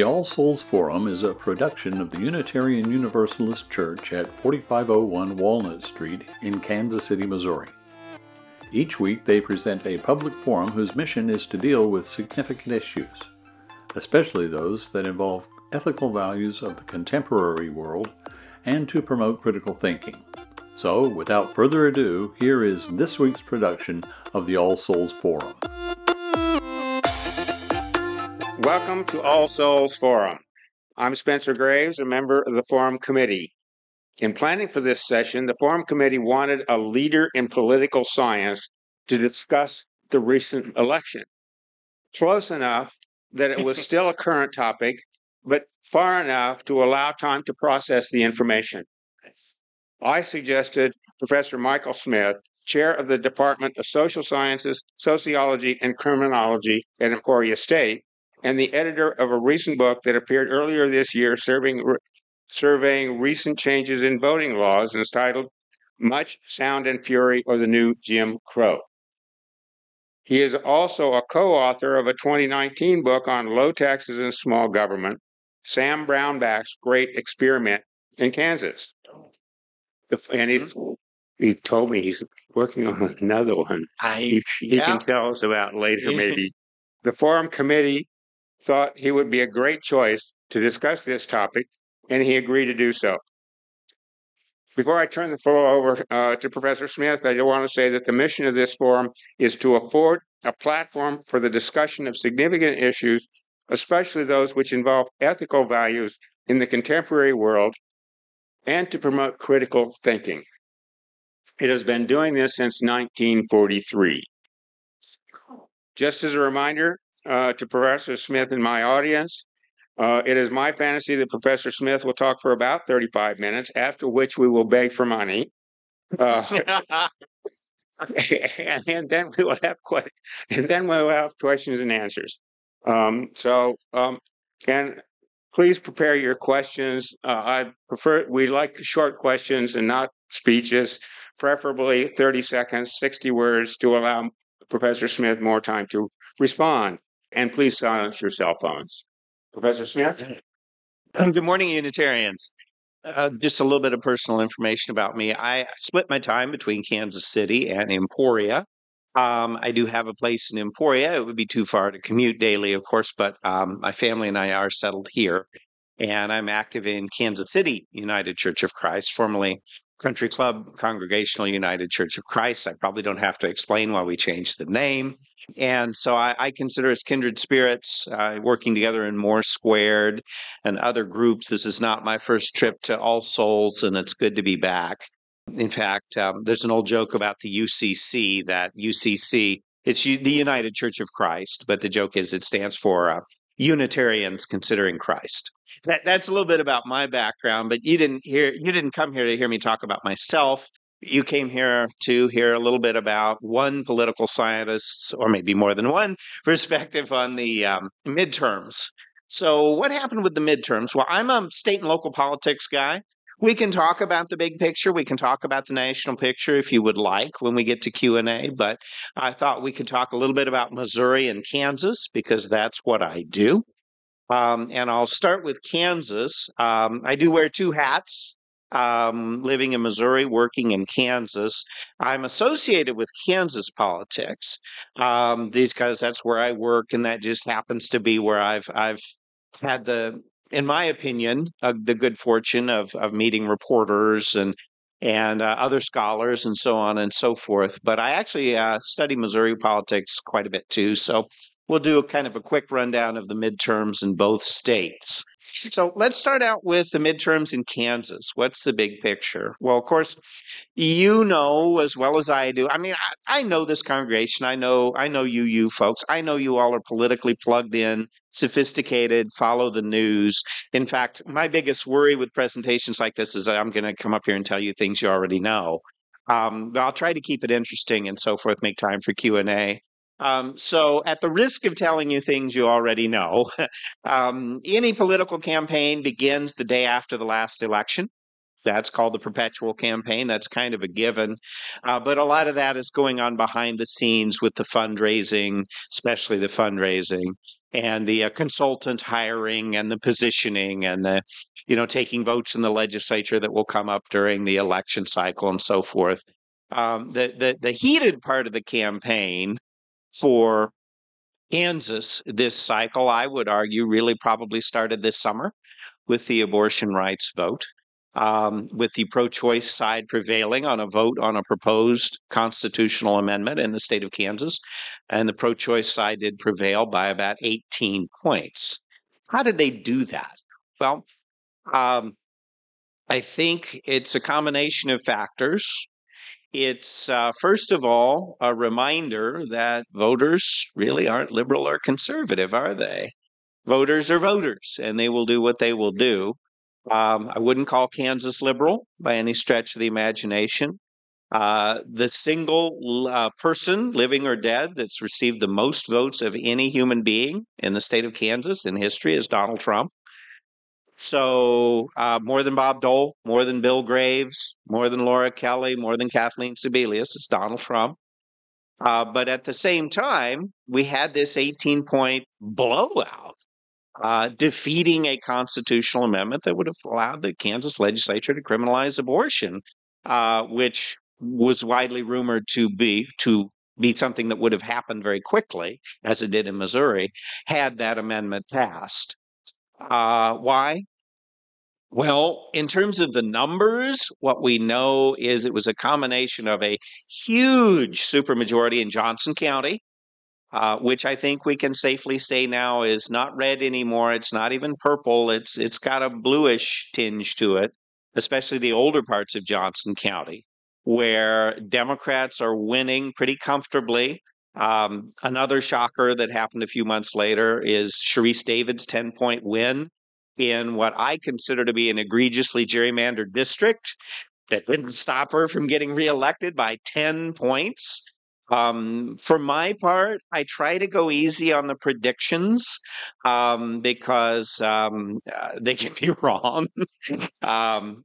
The All Souls Forum is a production of the Unitarian Universalist Church at 4501 Walnut Street in Kansas City, Missouri. Each week they present a public forum whose mission is to deal with significant issues, especially those that involve ethical values of the contemporary world and to promote critical thinking. So, without further ado, here is this week's production of the All Souls Forum. Welcome to All Souls Forum. I'm Spencer Graves, a member of the Forum Committee. In planning for this session, the Forum Committee wanted a leader in political science to discuss the recent election. Close enough that it was still a current topic, but far enough to allow time to process the information. I suggested Professor Michael Smith, chair of the Department of Social Sciences, Sociology, and Criminology at Emporia State, and the editor of a recent book that appeared earlier this year serving, surveying recent changes in voting laws and is titled Much Sound and Fury or the New Jim Crow. He is also a co author of a 2019 book on low taxes and small government, Sam Brownback's Great Experiment in Kansas. And he, mm-hmm. he told me he's working on another one. I, He, he yeah. can tell us about later, maybe. The Forum Committee thought he would be a great choice to discuss this topic, and he agreed to do so. Before I turn the floor over uh, to Professor Smith, I do want to say that the mission of this forum is to afford a platform for the discussion of significant issues, especially those which involve ethical values in the contemporary world, and to promote critical thinking. It has been doing this since 1943. Just as a reminder uh, to Professor Smith and my audience, uh, it is my fantasy that Professor Smith will talk for about 35 minutes, after which we will beg for money. Uh, and, and then we will have que- and then we will have questions and answers. Um, so, um, and please prepare your questions. Uh, I prefer we like short questions and not speeches, preferably 30 seconds, 60 words to allow Professor Smith more time to respond. And please silence your cell phones. Professor Smith? Good morning, Unitarians. Uh, just a little bit of personal information about me. I split my time between Kansas City and Emporia. Um, I do have a place in Emporia. It would be too far to commute daily, of course, but um, my family and I are settled here. And I'm active in Kansas City United Church of Christ, formerly Country Club Congregational United Church of Christ. I probably don't have to explain why we changed the name. And so I, I consider us kindred spirits, uh, working together in More Squared and other groups. This is not my first trip to All Souls, and it's good to be back. In fact, um, there's an old joke about the UCC that UCC, it's U- the United Church of Christ, but the joke is it stands for uh, Unitarians Considering Christ. That, that's a little bit about my background, but you didn't hear you didn't come here to hear me talk about myself. You came here to hear a little bit about one political scientist's, or maybe more than one, perspective on the um, midterms. So, what happened with the midterms? Well, I'm a state and local politics guy. We can talk about the big picture. We can talk about the national picture if you would like when we get to Q and A. But I thought we could talk a little bit about Missouri and Kansas because that's what I do. Um, and I'll start with Kansas. Um, I do wear two hats. Um, living in Missouri, working in Kansas, I'm associated with Kansas politics. Um, these guys, that's where I work, and that just happens to be where I've I've had the, in my opinion, uh, the good fortune of of meeting reporters and and uh, other scholars and so on and so forth. But I actually uh, study Missouri politics quite a bit too. So we'll do a kind of a quick rundown of the midterms in both states. So let's start out with the midterms in Kansas. What's the big picture? Well, of course, you know as well as I do. I mean, I, I know this congregation. I know, I know you, you folks. I know you all are politically plugged in, sophisticated, follow the news. In fact, my biggest worry with presentations like this is I'm going to come up here and tell you things you already know. Um, but I'll try to keep it interesting and so forth. Make time for Q and A. Um, so, at the risk of telling you things you already know, um, any political campaign begins the day after the last election. That's called the perpetual campaign. That's kind of a given. Uh, but a lot of that is going on behind the scenes with the fundraising, especially the fundraising and the uh, consultant hiring and the positioning and the, you know, taking votes in the legislature that will come up during the election cycle and so forth. Um, the, the, the heated part of the campaign for Kansas this cycle, I would argue, really probably started this summer with the abortion rights vote, um, with the pro choice side prevailing on a vote on a proposed constitutional amendment in the state of Kansas. And the pro choice side did prevail by about 18 points. How did they do that? Well, um, I think it's a combination of factors. It's uh, first of all a reminder that voters really aren't liberal or conservative, are they? Voters are voters, and they will do what they will do. Um, I wouldn't call Kansas liberal by any stretch of the imagination. Uh, the single uh, person, living or dead, that's received the most votes of any human being in the state of Kansas in history is Donald Trump. So uh, more than Bob Dole, more than Bill Graves, more than Laura Kelly, more than Kathleen Sebelius, it's Donald Trump. Uh, but at the same time, we had this 18 point blowout, uh, defeating a constitutional amendment that would have allowed the Kansas legislature to criminalize abortion, uh, which was widely rumored to be to be something that would have happened very quickly, as it did in Missouri, had that amendment passed. Uh, why? Well, in terms of the numbers, what we know is it was a combination of a huge supermajority in Johnson County, uh, which I think we can safely say now is not red anymore. It's not even purple. It's it's got a bluish tinge to it, especially the older parts of Johnson County, where Democrats are winning pretty comfortably. Um, another shocker that happened a few months later is Sharice Davids' 10 point win in what I consider to be an egregiously gerrymandered district that didn't stop her from getting reelected by 10 points. Um, for my part, I try to go easy on the predictions um, because um, uh, they can be wrong. Um,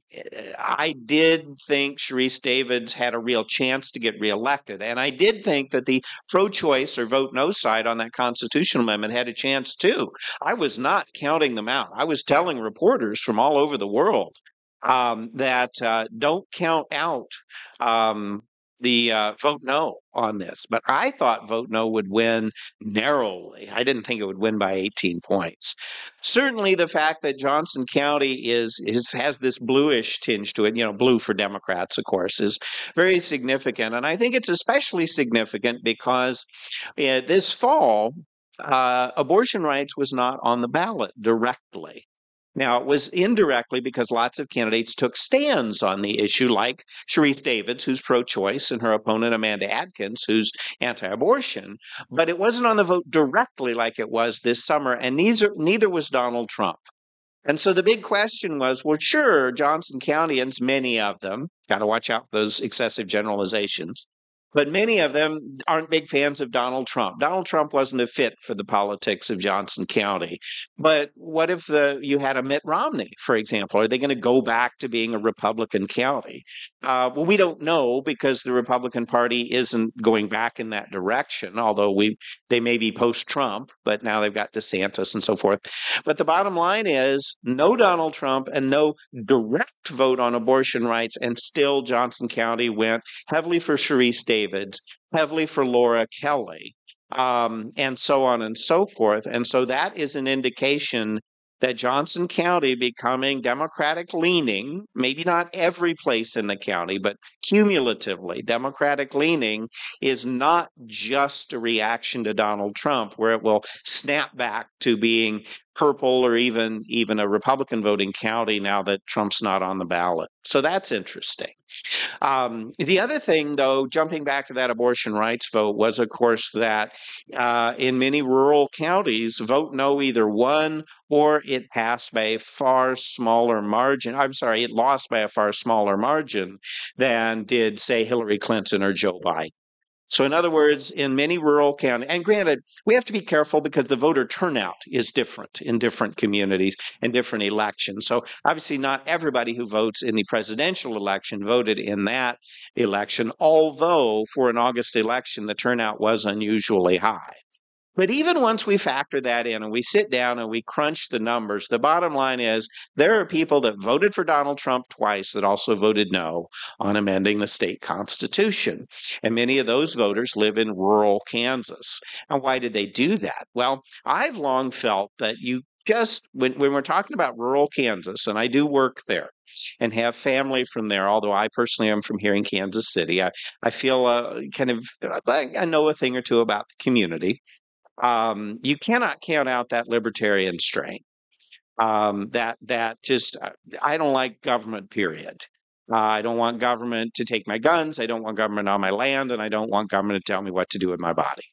I did think Sharice Davids had a real chance to get reelected. And I did think that the pro choice or vote no side on that constitutional amendment had a chance too. I was not counting them out. I was telling reporters from all over the world um, that uh, don't count out um, the uh, vote no on this, but I thought vote no would win narrowly. I didn't think it would win by 18 points. Certainly, the fact that Johnson County is, is has this bluish tinge to it, you know, blue for Democrats, of course, is very significant, and I think it's especially significant because uh, this fall. Uh, abortion rights was not on the ballot directly. Now, it was indirectly because lots of candidates took stands on the issue, like Sharice Davids, who's pro choice, and her opponent, Amanda Adkins, who's anti abortion. But it wasn't on the vote directly like it was this summer, and neither, neither was Donald Trump. And so the big question was well, sure, Johnson Countyans, many of them, got to watch out for those excessive generalizations but many of them aren't big fans of Donald Trump. Donald Trump wasn't a fit for the politics of Johnson County. But what if the you had a Mitt Romney, for example? Are they going to go back to being a Republican county? Uh, well, we don't know because the Republican Party isn't going back in that direction. Although we they may be post Trump, but now they've got DeSantis and so forth. But the bottom line is no Donald Trump and no direct vote on abortion rights, and still Johnson County went heavily for Sharice Davids David, heavily for Laura Kelly, um, and so on and so forth. And so that is an indication that Johnson County becoming Democratic leaning, maybe not every place in the county, but cumulatively Democratic leaning, is not just a reaction to Donald Trump, where it will snap back to being purple or even even a Republican voting county now that Trump's not on the ballot. So that's interesting. Um, the other thing, though, jumping back to that abortion rights vote, was of course that uh, in many rural counties, vote no either won or it passed by a far smaller margin. I'm sorry, it lost by a far smaller margin than did, say, Hillary Clinton or Joe Biden. So, in other words, in many rural counties, and granted, we have to be careful because the voter turnout is different in different communities and different elections. So, obviously, not everybody who votes in the presidential election voted in that election, although for an August election, the turnout was unusually high. But even once we factor that in and we sit down and we crunch the numbers, the bottom line is there are people that voted for Donald Trump twice that also voted no on amending the state constitution. And many of those voters live in rural Kansas. And why did they do that? Well, I've long felt that you just when, when we're talking about rural Kansas, and I do work there and have family from there, although I personally am from here in Kansas City, I, I feel uh, kind of I know a thing or two about the community um, you cannot count out that libertarian strain. Um, that that just uh, I don't like government. Period. Uh, I don't want government to take my guns. I don't want government on my land, and I don't want government to tell me what to do with my body.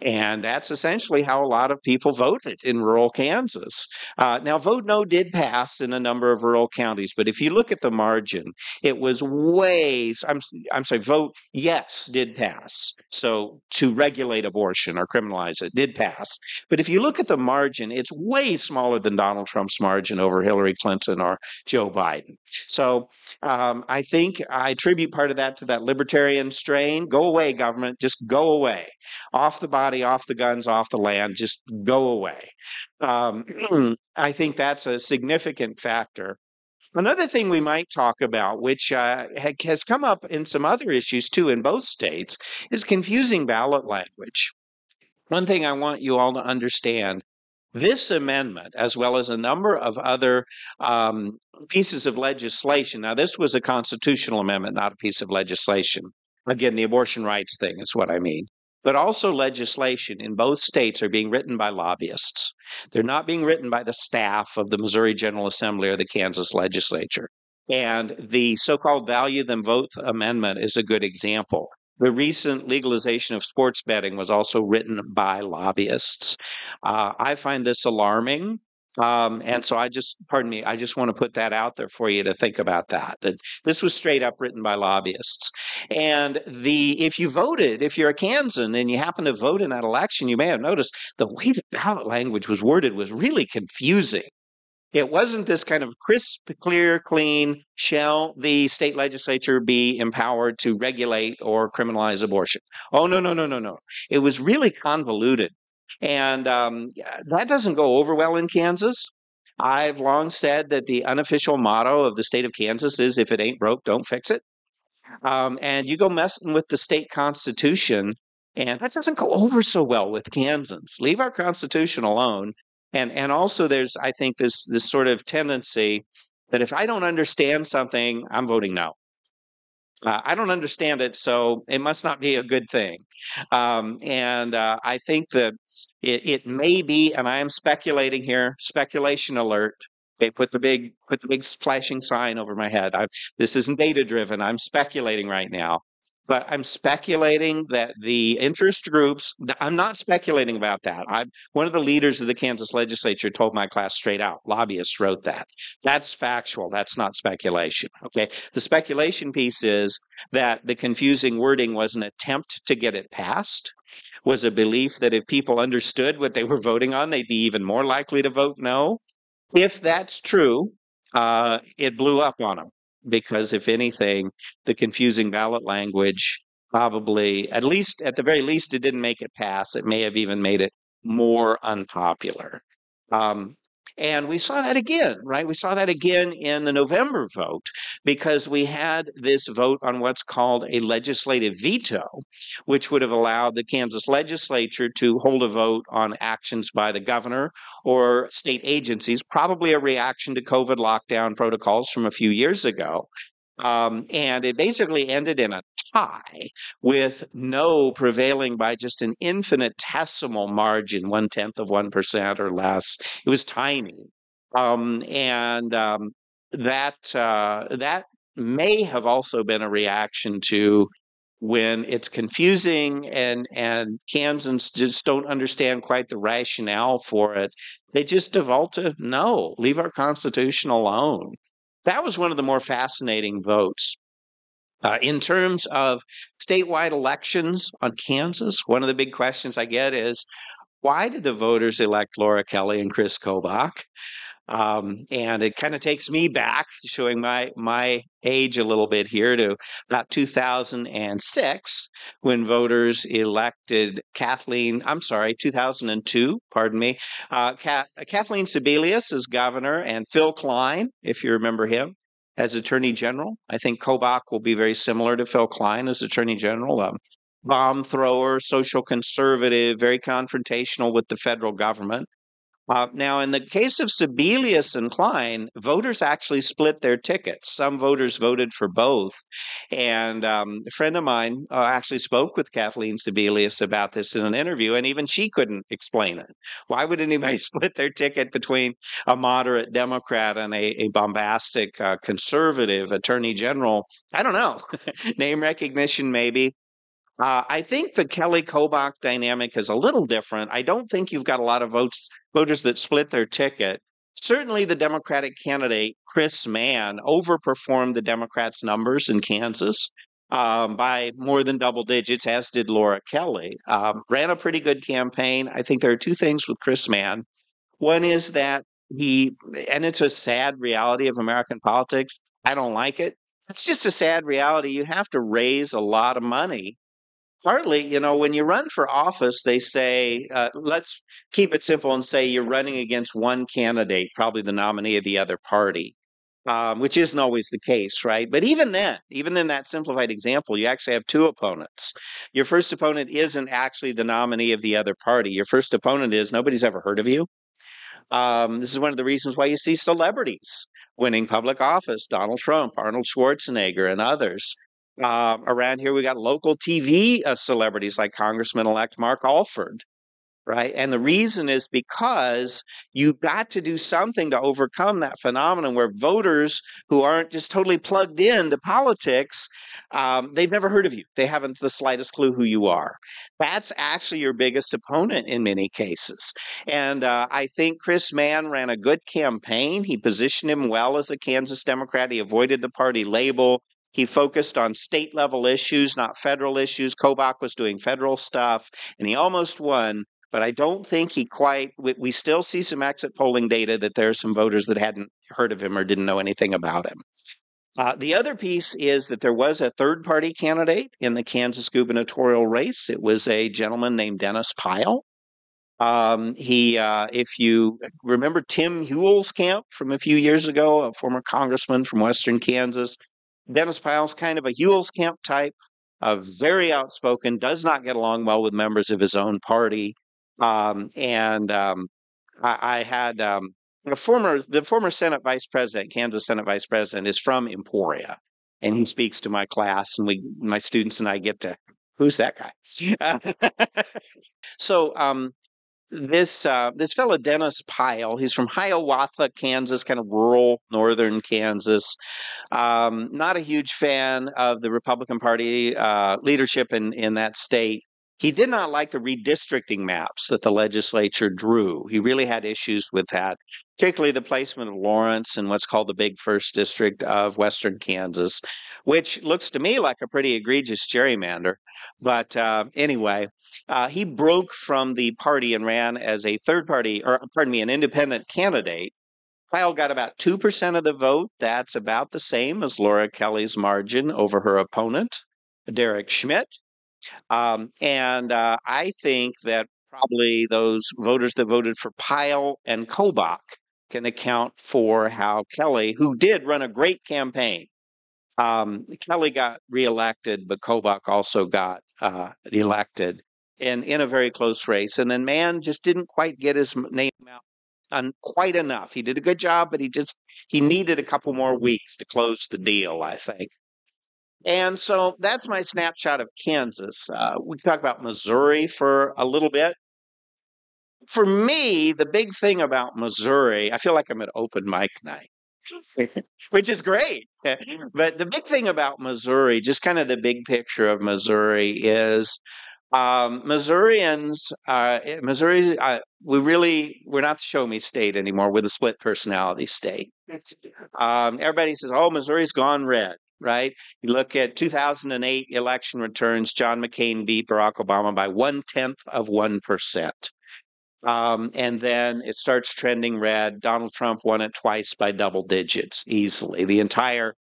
And that's essentially how a lot of people voted in rural Kansas. Uh, now, vote no did pass in a number of rural counties, but if you look at the margin, it was way, I'm, I'm sorry, vote yes did pass. So to regulate abortion or criminalize it did pass. But if you look at the margin, it's way smaller than Donald Trump's margin over Hillary Clinton or Joe Biden. So um, I think I attribute part of that to that libertarian strain. Go away, government, just go away. Off the body, off the guns, off the land, just go away. Um, I think that's a significant factor. Another thing we might talk about, which uh, has come up in some other issues too in both states, is confusing ballot language. One thing I want you all to understand this amendment, as well as a number of other um, pieces of legislation, now, this was a constitutional amendment, not a piece of legislation. Again, the abortion rights thing is what I mean but also legislation in both states are being written by lobbyists. They're not being written by the staff of the Missouri General Assembly or the Kansas legislature. And the so called Value Them Both amendment is a good example. The recent legalization of sports betting was also written by lobbyists. Uh, I find this alarming um, and so I just, pardon me, I just want to put that out there for you to think about that. That this was straight up written by lobbyists. And the if you voted, if you're a Kansan and you happen to vote in that election, you may have noticed the way the ballot language was worded was really confusing. It wasn't this kind of crisp, clear, clean, shall the state legislature be empowered to regulate or criminalize abortion? Oh, no, no, no, no, no. It was really convoluted. And um, that doesn't go over well in Kansas. I've long said that the unofficial motto of the state of Kansas is if it ain't broke, don't fix it. Um, and you go messing with the state constitution, and that doesn't go over so well with Kansans. Leave our constitution alone. And and also there's I think this this sort of tendency that if I don't understand something, I'm voting no. Uh, I don't understand it, so it must not be a good thing. Um, and uh, I think that it, it may be, and I am speculating here, speculation alert. Okay, put the big put the big flashing sign over my head. I, this isn't data driven. I'm speculating right now but I'm speculating that the interest groups, I'm not speculating about that. I'm one of the leaders of the Kansas legislature told my class straight out, lobbyists wrote that. That's factual. That's not speculation. Okay. The speculation piece is that the confusing wording was an attempt to get it passed, was a belief that if people understood what they were voting on, they'd be even more likely to vote no. If that's true, uh, it blew up on them because if anything, the confusing ballot language probably, at least at the very least, it didn't make it pass. It may have even made it more unpopular. Um, and we saw that again, right? We saw that again in the November vote because we had this vote on what's called a legislative veto, which would have allowed the Kansas legislature to hold a vote on actions by the governor or state agencies, probably a reaction to COVID lockdown protocols from a few years ago. Um, and it basically ended in a tie with no prevailing by just an infinitesimal margin, one tenth of 1% or less. It was tiny. Um, and um, that, uh, that may have also been a reaction to when it's confusing and and Kansans just don't understand quite the rationale for it. They just default to no, leave our constitution alone. That was one of the more fascinating votes Uh, in terms of statewide elections on Kansas, one of the big questions I get is why did the voters elect Laura Kelly and Chris Kobach? Um, and it kind of takes me back, showing my my age a little bit here to about 2006 when voters elected Kathleen. I'm sorry, 2002. Pardon me. Uh, Kathleen Sebelius as governor and Phill Kline, if you remember him, as Attorney General. I think Kobach will be very similar to Phill Kline as Attorney General. Um, bomb thrower, social conservative, very confrontational with the federal government. Uh, now, in the case of Sebelius and Kline, voters actually split their tickets. Some voters voted for both. And um, a friend of mine uh, actually spoke with Kathleen Sebelius about this in an interview, and even she couldn't explain it. Why would anybody split their ticket between a moderate Democrat and a, a bombastic uh, conservative attorney general? I don't know. Name recognition, maybe. Uh, I think the Kelly Kobach dynamic is a little different. I don't think you've got a lot of votes voters that split their ticket. Certainly, the Democratic candidate Chris Mann overperformed the Democrats' numbers in Kansas um, by more than double digits, as did Laura Kelly. Um, ran a pretty good campaign. I think there are two things with Chris Mann. One is that he, and it's a sad reality of American politics. I don't like it. It's just a sad reality. You have to raise a lot of money partly, you know, when you run for office, they say, uh, let's keep it simple and say you're running against one candidate, probably the nominee of the other party, um, which isn't always the case, right? But even then, even in that simplified example, you actually have two opponents. Your first opponent isn't actually the nominee of the other party. Your first opponent is nobody's ever heard of you. Um, this is one of the reasons why you see celebrities winning public office Donald Trump, Arnold Schwarzenegger, and others. Uh, around here, we got local TV uh, celebrities like Congressman elect Mark Alford, right? And the reason is because you've got to do something to overcome that phenomenon where voters who aren't just totally plugged into politics, um, they've never heard of you. They haven't the slightest clue who you are. That's actually your biggest opponent in many cases. And uh, I think Chris Mann ran a good campaign. He positioned him well as a Kansas Democrat. He avoided the party label. He focused on state level issues, not federal issues. Kobach was doing federal stuff, and he almost won. But I don't think he quite. We, we still see some exit polling data that there are some voters that hadn't heard of him or didn't know anything about him. Uh, the other piece is that there was a third party candidate in the Kansas gubernatorial race. It was a gentleman named Dennis Pyle. Um, he, uh, if you remember Tim Huelskamp from a few years ago, a former congressman from Western Kansas, Dennis Pyle's kind of a Huelskamp type, uh, very outspoken, does not get along well with members of his own party. Um, and um, I, I, had um, the former the former Senate Vice President, Kansas Senate Vice President, is from Emporia, and he speaks to my class, and we my students and I get to who's that guy? so um, this uh, this fellow Dennis Pyle, he's from Hiawatha, Kansas, kind of rural northern Kansas. Um, not a huge fan of the Republican Party uh, leadership in in that state. He did not like the redistricting maps that the legislature drew. He really had issues with that, particularly the placement of Lawrence in what's called the Big First District of Western Kansas, which looks to me like a pretty egregious gerrymander. But uh, anyway, uh, he broke from the party and ran as a third party, or pardon me, an independent candidate. Pyle got about 2% of the vote. That's about the same as Laura Kelly's margin over her opponent, Derek Schmidt. Um, and uh, I think that probably those voters that voted for Pyle and Kobach can account for how Kelly, who did run a great campaign, um, Kelly got reelected, but Kobach also got uh, elected in, in a very close race. And then Mann just didn't quite get his name out quite enough. He did a good job, but he just he needed a couple more weeks to close the deal, I think. And so that's my snapshot of Kansas. Uh, we can talk about Missouri for a little bit. For me, the big thing about Missouri, I feel like I'm at open mic night. which is great. But the big thing about Missouri, just kind of the big picture of Missouri, is um, Missourians, uh, eh, Missouri, uh, we really, we're not the show me state anymore. We're the split personality state. Um, everybody says, oh, Missouri's gone red. Right? You look at 2008 election returns, John McCain beat Barack Obama by one tenth of 1%. Um, and then it starts trending red. Donald Trump won it twice by double digits easily. The entire,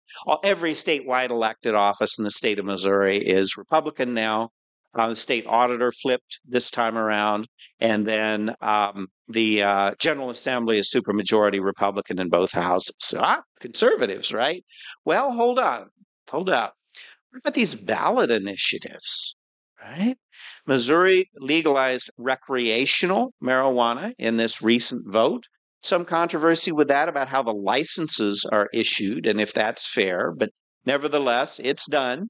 every statewide elected office in the state of Missouri is Republican now. Uh, the state auditor flipped this time around, and then um, the uh, General Assembly is supermajority Republican in both houses. Ah, conservatives, right? Well, hold on, hold up. What about these ballot initiatives, right? Missouri legalized recreational marijuana in this recent vote. Some controversy with that about how the licenses are issued and if that's fair, but nevertheless, it's done.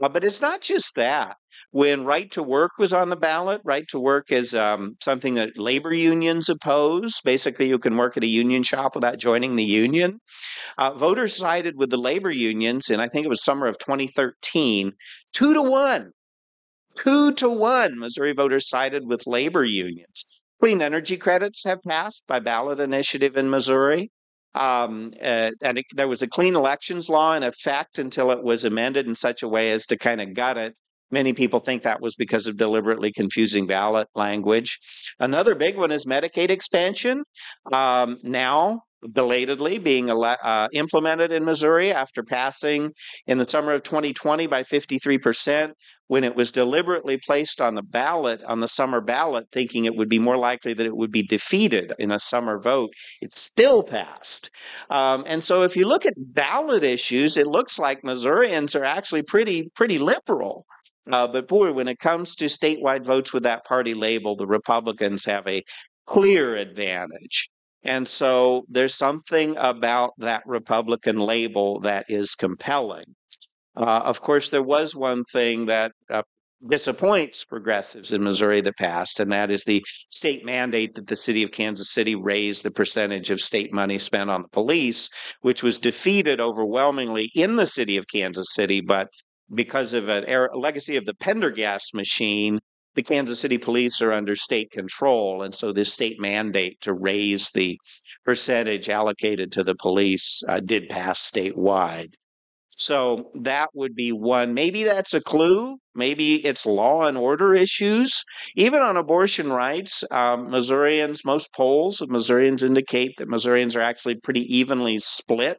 Uh, but it's not just that. When right to work was on the ballot, right to work is um, something that labor unions oppose. Basically, you can work at a union shop without joining the union. Uh, voters sided with the labor unions in, I think it was summer of 2013, two to one. Two to one. Missouri voters sided with labor unions. Clean energy credits have passed by ballot initiative in Missouri. Um, uh, and it, there was a clean elections law in effect until it was amended in such a way as to kind of gut it. Many people think that was because of deliberately confusing ballot language. Another big one is Medicaid expansion. Um, now, belatedly being uh, implemented in Missouri after passing in the summer of 2020 by 53%, when it was deliberately placed on the ballot, on the summer ballot, thinking it would be more likely that it would be defeated in a summer vote, it still passed. Um, and so if you look at ballot issues, it looks like Missourians are actually pretty, pretty liberal. Uh, but boy, when it comes to statewide votes with that party label, the Republicans have a clear advantage. And so there's something about that Republican label that is compelling. Uh, of course, there was one thing that uh, disappoints progressives in Missouri that passed, and that is the state mandate that the city of Kansas City raise the percentage of state money spent on the police, which was defeated overwhelmingly in the city of Kansas City, but because of a, a legacy of the Pendergast machine, the Kansas City police are under state control. And so this state mandate to raise the percentage allocated to the police uh, did pass statewide. So that would be one. Maybe that's a clue. Maybe it's law and order issues. Even on abortion rights, um, Missourians, most polls of Missourians indicate that Missourians are actually pretty evenly split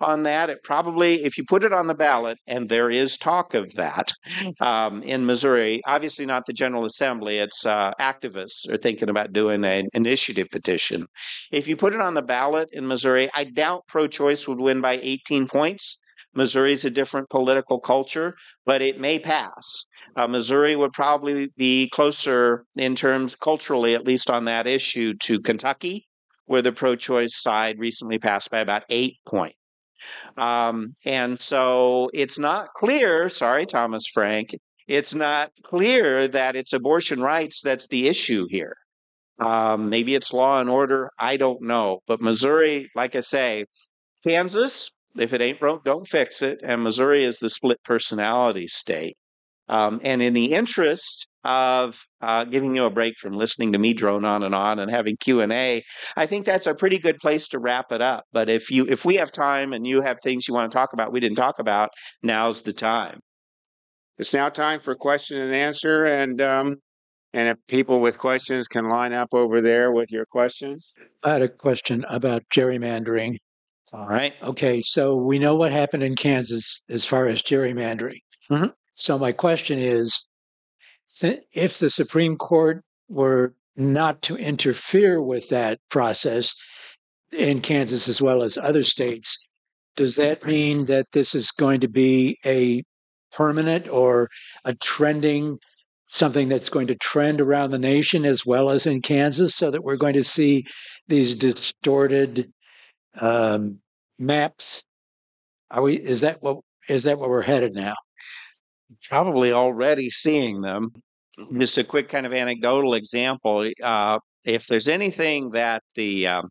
on that. It probably, if you put it on the ballot, and there is talk of that um, in Missouri, obviously not the General Assembly, it's uh, activists are thinking about doing an initiative petition. If you put it on the ballot in Missouri, I doubt pro choice would win by 18 points. Missouri is a different political culture, but it may pass. Uh, Missouri would probably be closer in terms culturally, at least on that issue, to Kentucky, where the pro choice side recently passed by about eight points. Um, and so it's not clear, sorry, Thomas Frank, it's not clear that it's abortion rights that's the issue here. Um, maybe it's law and order. I don't know. But Missouri, like I say, Kansas, if it ain't broke, don't fix it. And Missouri is the split personality state. Um, and in the interest of uh, giving you a break from listening to me drone on and on and having Q and A, I think that's a pretty good place to wrap it up. But if you if we have time and you have things you want to talk about we didn't talk about, now's the time. It's now time for question and answer, and um, and if people with questions can line up over there with your questions. I had a question about gerrymandering all right. Okay, so we know what happened in Kansas as far as gerrymandering. Mm-hmm. So my question is, if the Supreme Court were not to interfere with that process in Kansas as well as other states, does that mean that this is going to be a permanent or a trending something that's going to trend around the nation as well as in Kansas so that we're going to see these distorted um, maps? Are we? Is that what? Is that where we're headed now? Probably already seeing them. Just a quick kind of anecdotal example. Uh, if there's anything that the um,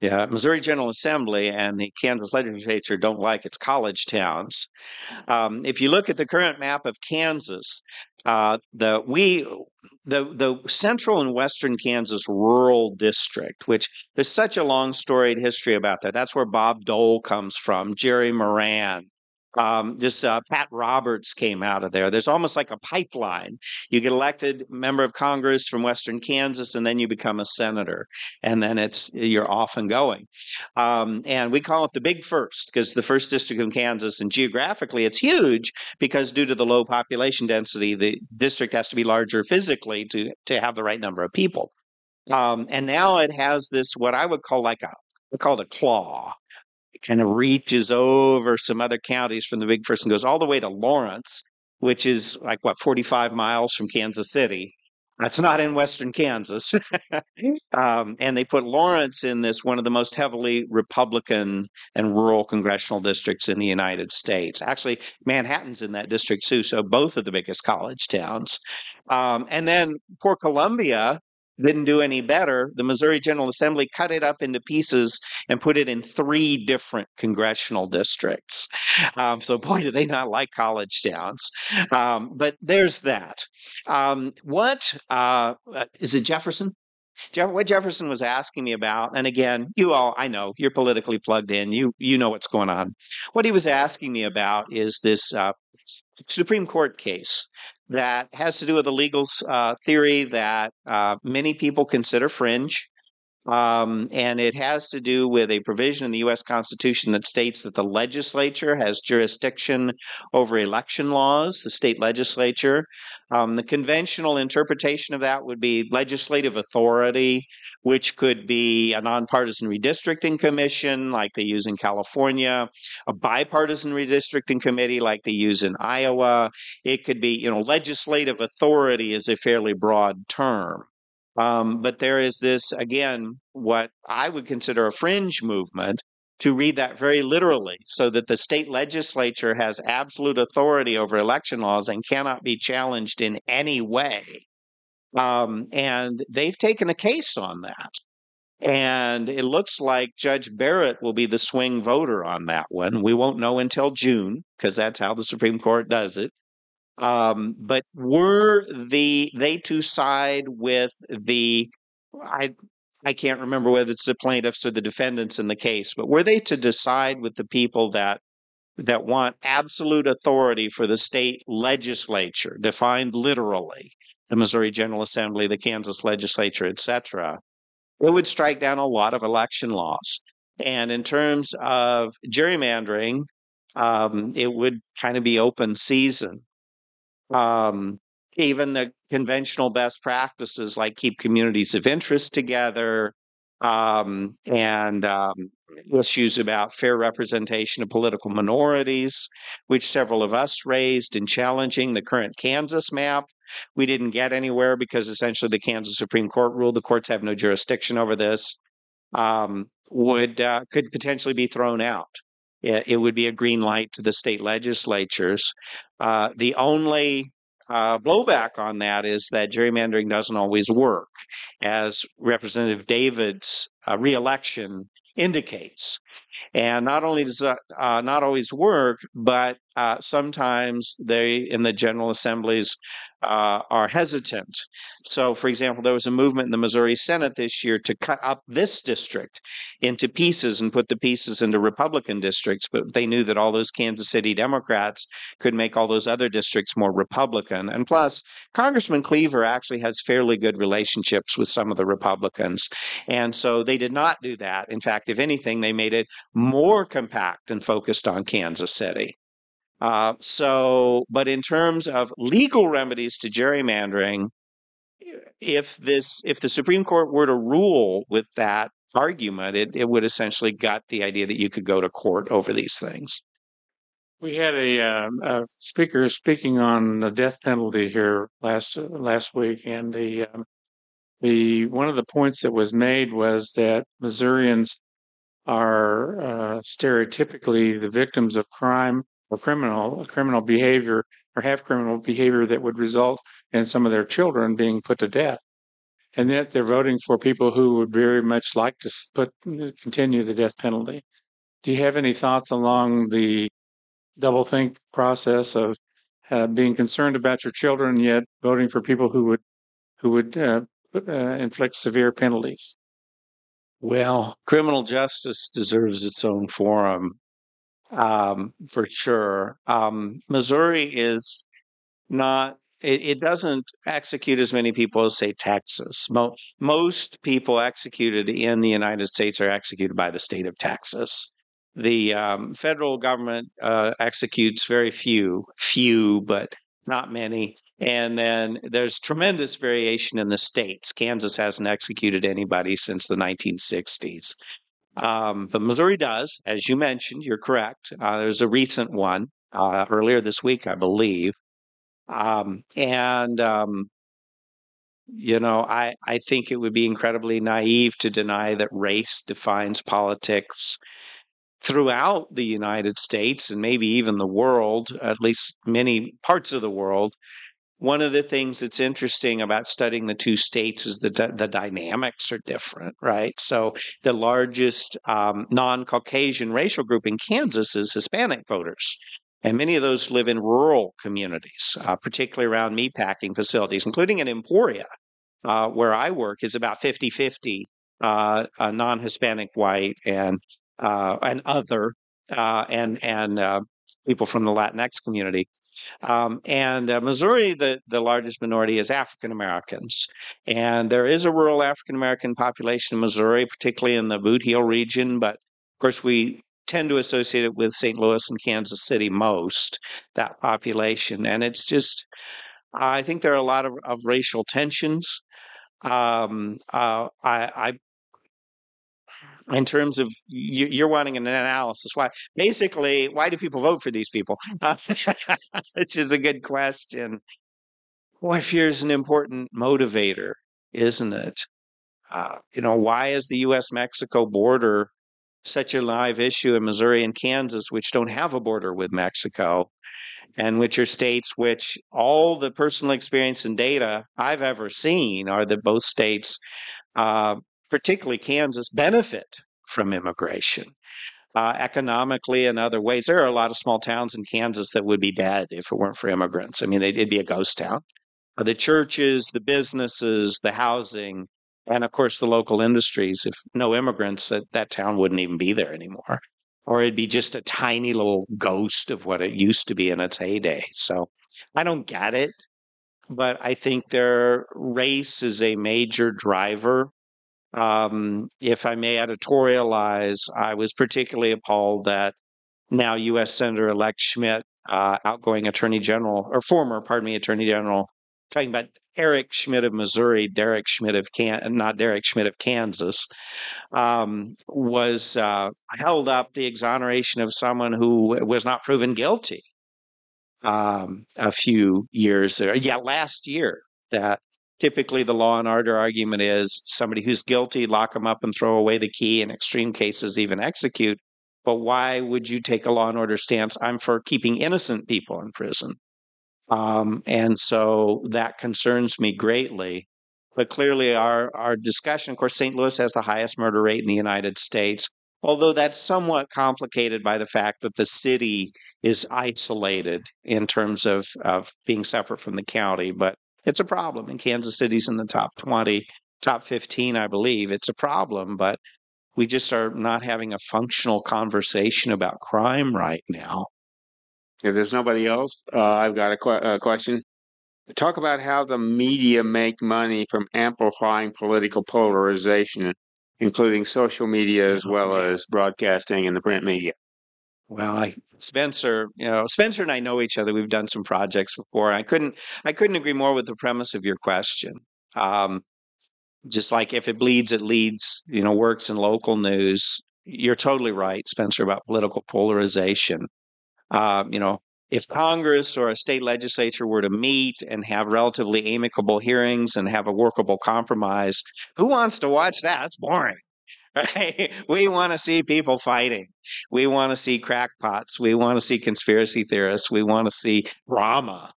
yeah, Missouri General Assembly and the Kansas legislature don't like, it's college towns. Um, if you look at the current map of Kansas, uh, the we the the central and western Kansas rural district, which there's such a long storied history about that. That's where Bob Dole comes from, Jerry Moran, Um, this uh, Pat Roberts came out of there. There's almost like a pipeline. You get elected member of Congress from Western Kansas, and then you become a senator, and then it's you're off and going. Um, and we call it the Big First because the first district of Kansas, and geographically, it's huge because due to the low population density, the district has to be larger physically to to have the right number of people. Um, and now it has this what I would call like a called a claw kind of reaches over some other counties from the Big First and goes all the way to Lawrence, which is like what 45 miles from Kansas City. That's not in western Kansas. um, and they put Lawrence in this one of the most heavily Republican and rural congressional districts in the United States. Actually, Manhattan's in that district too, so both of the biggest college towns. Um, and then poor Columbia didn't do any better. The Missouri General Assembly cut it up into pieces and put it in three different congressional districts. Um, so, boy, do they not like college towns. Um, but there's that. Um, what uh, is it, Jefferson? Jeff, what Jefferson was asking me about, and again, you all, I know you're politically plugged in. You you know what's going on. What he was asking me about is this uh, Supreme Court case that has to do with a legal uh, theory that uh, many people consider fringe. Um, and it has to do with a provision in the U.S. Constitution that states that the legislature has jurisdiction over election laws, the state legislature. Um, the conventional interpretation of that would be legislative authority, which could be a nonpartisan redistricting commission like they use in California, a bipartisan redistricting committee like they use in Iowa. It could be, you know, legislative authority is a fairly broad term. Um, but there is this, again, what I would consider a fringe movement to read that very literally, so that the state legislature has absolute authority over election laws and cannot be challenged in any way. Um, and they've taken a case on that. And it looks like Judge Barrett will be the swing voter on that one. We won't know until June because that's how the Supreme Court does it. Um, but were the they to side with the I I can't remember whether it's the plaintiffs or the defendants in the case, but were they to decide with the people that that want absolute authority for the state legislature, defined literally, the Missouri General Assembly, the Kansas legislature, etc., it would strike down a lot of election laws. And in terms of gerrymandering, um, it would kind of be open season um, even the conventional best practices like keep communities of interest together um, and um, issues about fair representation of political minorities, which several of us raised in challenging the current Kansas map. We didn't get anywhere because essentially the Kansas Supreme Court ruled the courts have no jurisdiction over this. Um, would uh, could potentially be thrown out it would be a green light to the state legislatures. Uh, the only uh, blowback on that is that gerrymandering doesn't always work, as Representative Davids' uh, reelection indicates. And not only does that uh, not always work, but uh, sometimes they, in the General Assemblies, uh, are hesitant. So, for example, there was a movement in the Missouri Senate this year to cut up this district into pieces and put the pieces into Republican districts, but they knew that all those Kansas City Democrats could make all those other districts more Republican. And plus, Congressman Cleaver actually has fairly good relationships with some of the Republicans. And so they did not do that. In fact, if anything, they made it more compact and focused on Kansas City. Uh, so, but in terms of legal remedies to gerrymandering, if this if the Supreme Court were to rule with that argument, it, it would essentially gut the idea that you could go to court over these things. We had a, uh, a speaker speaking on the death penalty here last last week, and the um, the one of the points that was made was that Missourians are uh, stereotypically the victims of crime or criminal criminal behavior or have criminal behavior that would result in some of their children being put to death. And yet they're voting for people who would very much like to put continue the death penalty. Do you have any thoughts along the double think process of uh, being concerned about your children yet voting for people who would who would uh, uh, inflict severe penalties? Well criminal justice deserves its own forum um, for sure. Um, Missouri is not. It, it, doesn't execute as many people as say Texas. Mo- most people executed in the United States are executed by the state of Texas. The um, federal government uh, executes very few, few, but not many. And then there's tremendous variation in the states. Kansas hasn't executed anybody since the 1960s. Um, but Missouri does, as you mentioned. You're correct. Uh, there's a recent one uh, earlier this week, I believe. Um, and um, you know, I I think it would be incredibly naive to deny that race defines politics throughout the United States and maybe even the world, at least many parts of the world. One of the things that's interesting about studying the two states is that the dynamics are different, right? So, the largest um, non Caucasian racial group in Kansas is Hispanic voters. And many of those live in rural communities, uh, particularly around meatpacking facilities, including in Emporia, uh, where I work, is about 50 50 uh, non Hispanic white and uh, and other uh, and and uh, people from the Latinx community. Um, and uh, Missouri, the, the largest minority is African Americans. And there is a rural African American population in Missouri, particularly in the Boot Heel region. But of course, we tend to associate it with St. Louis and Kansas City most, that population. And it's just, I think there are a lot of, of racial tensions. Um, uh, I, I in terms of you, are wanting an analysis. Why, basically, why do people vote for these people? Which is a good question. Boy, fear is an important motivator, isn't it? Uh, you know, why is the U.S. Mexico border such a live issue in Missouri and Kansas, which don't have a border with Mexico, and which are states which all the personal experience and data I've ever seen are that both states uh, particularly Kansas, benefit from immigration. Uh, economically and other ways. There are a lot of small towns in Kansas that would be dead if it weren't for immigrants. I mean, it'd be a ghost town. Uh, the churches, the businesses, the housing, and of course the local industries. If no immigrants, that, that town wouldn't even be there anymore. Or it'd be just a tiny little ghost of what it used to be in its heyday. So I don't get it, but I think their race is a major driver um, if I may editorialize, I was particularly appalled that now U.S. Senator elect Schmitt, uh, outgoing Attorney General, or former, pardon me, Attorney General, talking about Eric Schmitt of Missouri, Derek Schmidt of Can, not Derek Schmidt of Kansas, um, was uh, held up the exoneration of someone who was not proven guilty um, a few years. Yeah, last year that typically the law and order argument is somebody who's guilty, lock them up and throw away the key, in extreme cases, even execute. But why would you take a law and order stance? I'm for keeping innocent people in prison. Um, and so that concerns me greatly. But clearly, our, our discussion, of course, St. Louis has the highest murder rate in the United States, although that's somewhat complicated by the fact that the city is isolated in terms of, of being separate from the county. But it's a problem. And Kansas City's in the top 20, top 15, I believe. It's a problem, but we just are not having a functional conversation about crime right now. If there's nobody else, uh, I've got a, a question. Talk about how the media make money from amplifying political polarization, including social media as well as broadcasting and the print media. Well, I Spencer, you know, Spencer and I know each other. We've done some projects before. I couldn't I couldn't agree more with the premise of your question. Um, just like if it bleeds, it leads, you know, works in local news. You're totally right, Spencer, about political polarization. Uh, you know, if Congress or a state legislature were to meet and have relatively amicable hearings and have a workable compromise, who wants to watch that? That's boring. Right? We want to see people fighting. We want to see crackpots. We want to see conspiracy theorists. We want to see drama.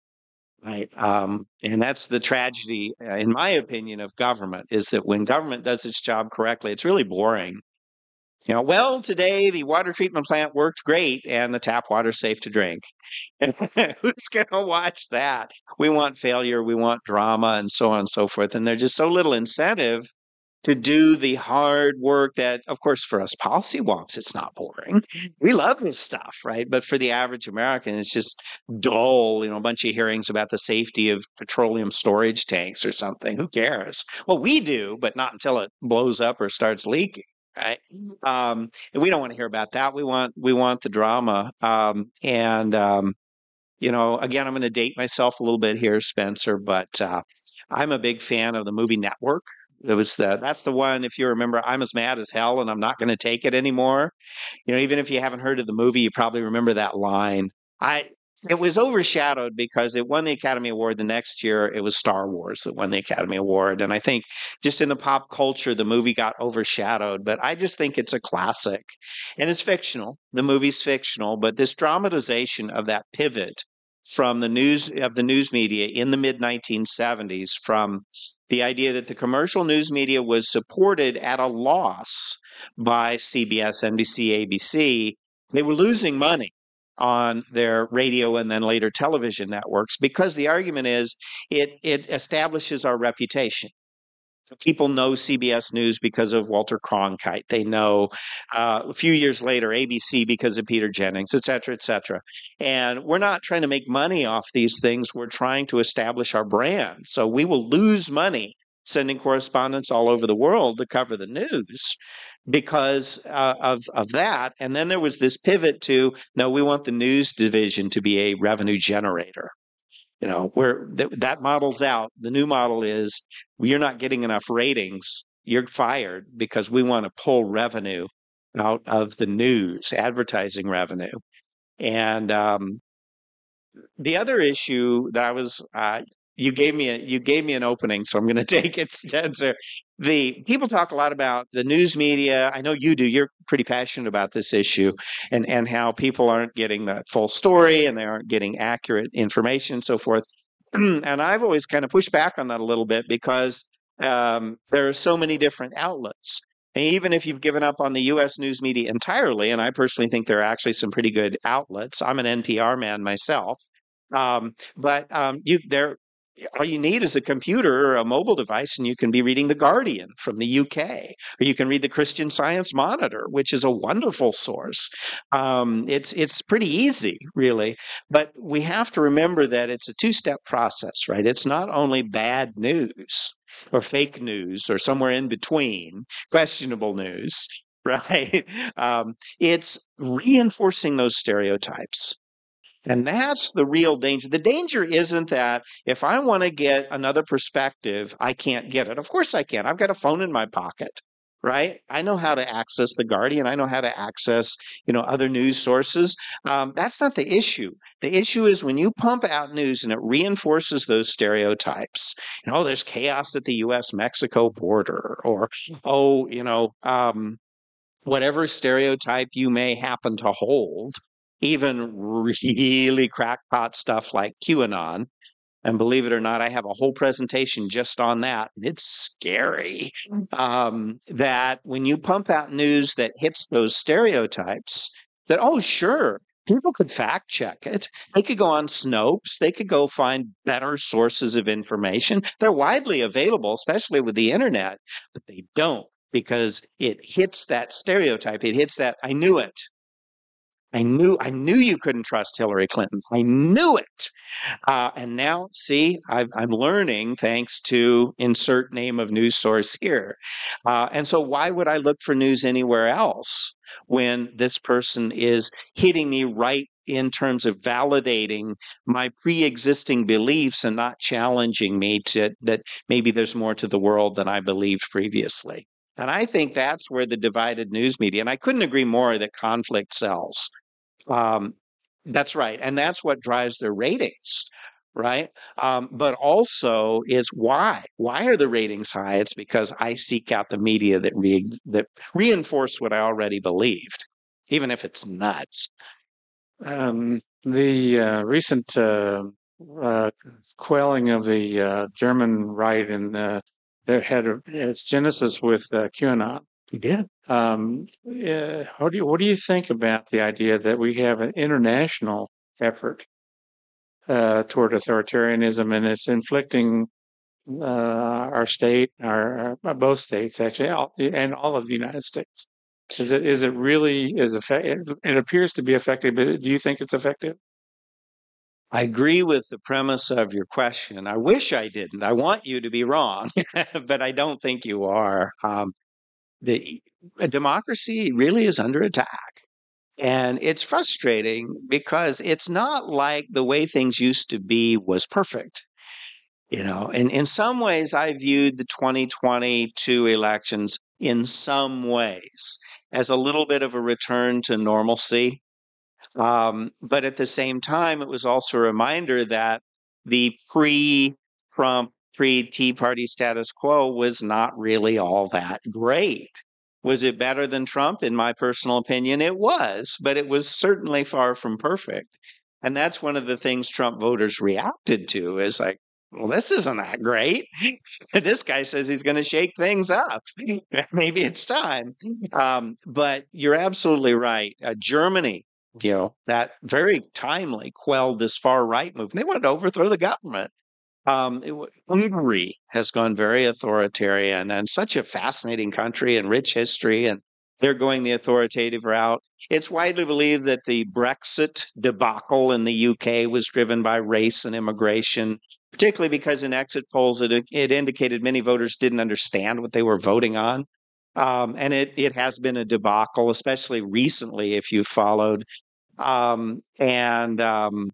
Right. Um, and that's the tragedy, uh, in my opinion, of government is that when government does its job correctly, it's really boring. You know, well, today the water treatment plant worked great and the tap water's safe to drink. Who's going to watch that? We want failure, we want drama, and so on and so forth. And there's just so little incentive to do the hard work that, of course, for us policy wonks, it's not boring. We love this stuff, right? But for the average American, it's just dull, you know, a bunch of hearings about the safety of petroleum storage tanks or something. Who cares? Well, we do, but not until it blows up or starts leaking right um and we don't want to hear about that we want we want the drama um and um you know again i'm going to date myself a little bit here spencer but uh i'm a big fan of the movie network it was the that's the one if you remember i'm as mad as hell and i'm not going to take it anymore you know even if you haven't heard of the movie you probably remember that line i it was overshadowed because it won the Academy Award the next year. It was Star Wars that won the Academy Award. And I think just in the pop culture, the movie got overshadowed. But I just think it's a classic. And it's fictional. The movie's fictional, but this dramatization of that pivot from the news of the news media in the mid 1970s from the idea that the commercial news media was supported at a loss by CBS, NBC, ABC. They were losing money on their radio and then later television networks because the argument is it it establishes our reputation. People know CBS News because of Walter Cronkite. They know uh, a few years later ABC because of Peter Jennings, et cetera, et cetera. And we're not trying to make money off these things. We're trying to establish our brand. So we will lose money sending correspondents all over the world to cover the news because uh, of of that. And then there was this pivot to no, we want the news division to be a revenue generator. You know, where th- that model's out. The new model is you're not getting enough ratings. You're fired because we want to pull revenue out of the news, advertising revenue. And um, the other issue that I was uh, you gave me a you gave me an opening, so I'm going to take it, Spencer. The people talk a lot about the news media. I know you do. You're pretty passionate about this issue, and and how people aren't getting the full story and they aren't getting accurate information and so forth. and I've always kind of pushed back on that a little bit because um, there are so many different outlets. And even if you've given up on the U.S. news media entirely, and I personally think there are actually some pretty good outlets. I'm an NPR man myself, um, but um, you there all you need is a computer or a mobile device and you can be reading the guardian from the uk or you can read the christian science monitor which is a wonderful source. Um, it's it's pretty easy really but we have to remember that it's a two-step process right? It's not only bad news or fake news or somewhere in between questionable news right? Um, it's reinforcing those stereotypes and that's the real danger. The danger isn't that if I want to get another perspective, I can't get it. Of course I can. I've got a phone in my pocket, right? I know how to access the Guardian. I know how to access, you know, other news sources. Um, that's not the issue. The issue is when you pump out news and it reinforces those stereotypes. You know, there's chaos at the U.S.-Mexico border, or oh, you know. Um, whatever stereotype you may happen to hold, even really crackpot stuff like QAnon. And believe it or not, I have a whole presentation just on that. It's scary um, that when you pump out news that hits those stereotypes, that, oh, sure, people could fact check it. They could go on Snopes. They could go find better sources of information. They're widely available, especially with the internet, but they don't because it hits that stereotype. It hits that, I knew it. I knew I knew you couldn't trust Hillary Clinton. I knew it. Uh, and now, see, i am learning thanks to insert name of news source here. Uh, and so, why would I look for news anywhere else when this person is hitting me right in terms of validating my pre-existing beliefs and not challenging me to that maybe there's more to the world than I believed previously. And I think that's where the divided news media, and I couldn't agree more that conflict sells. Um, that's right. And that's what drives their ratings, right? Um, but also is why. Why are the ratings high? It's because I seek out the media that, re- that reinforce what I already believed, even if it's nuts. Um, the uh, recent uh, uh, quelling of the uh, German right and uh, had a, its genesis with uh, QAnon. Yeah. Um, uh, how do you, what do you think about the idea that we have an international effort uh, toward authoritarianism and it's inflicting uh, our state, our, our both states actually, all, and all of the United States? Is it is it really is effective? It appears to be effective, but do you think it's effective? I agree with the premise of your question. I wish I didn't. I want you to be wrong, but I don't think you are. Um, the democracy really is under attack. And it's frustrating because it's not like the way things used to be was perfect. You know, and in some ways, I viewed the 2022 elections in some ways as a little bit of a return to normalcy. Um, but at the same time, it was also a reminder that the pre Trump, pre Tea Party status quo was not really all that great. Was it better than Trump? In my personal opinion, it was, but it was certainly far from perfect. And that's one of the things Trump voters reacted to is like, well, this isn't that great. this guy says he's going to shake things up. Maybe it's time. Um, but you're absolutely right. Uh, Germany, you know, that very timely quelled this far right movement. They wanted to overthrow the government. Um, Hungary has gone very authoritarian and such a fascinating country and rich history, and they're going the authoritative route. It's widely believed that the Brexit debacle in the UK was driven by race and immigration, particularly because in exit polls it, it indicated many voters didn't understand what they were voting on. Um, and it, it has been a debacle, especially recently, if you followed. Um, and um,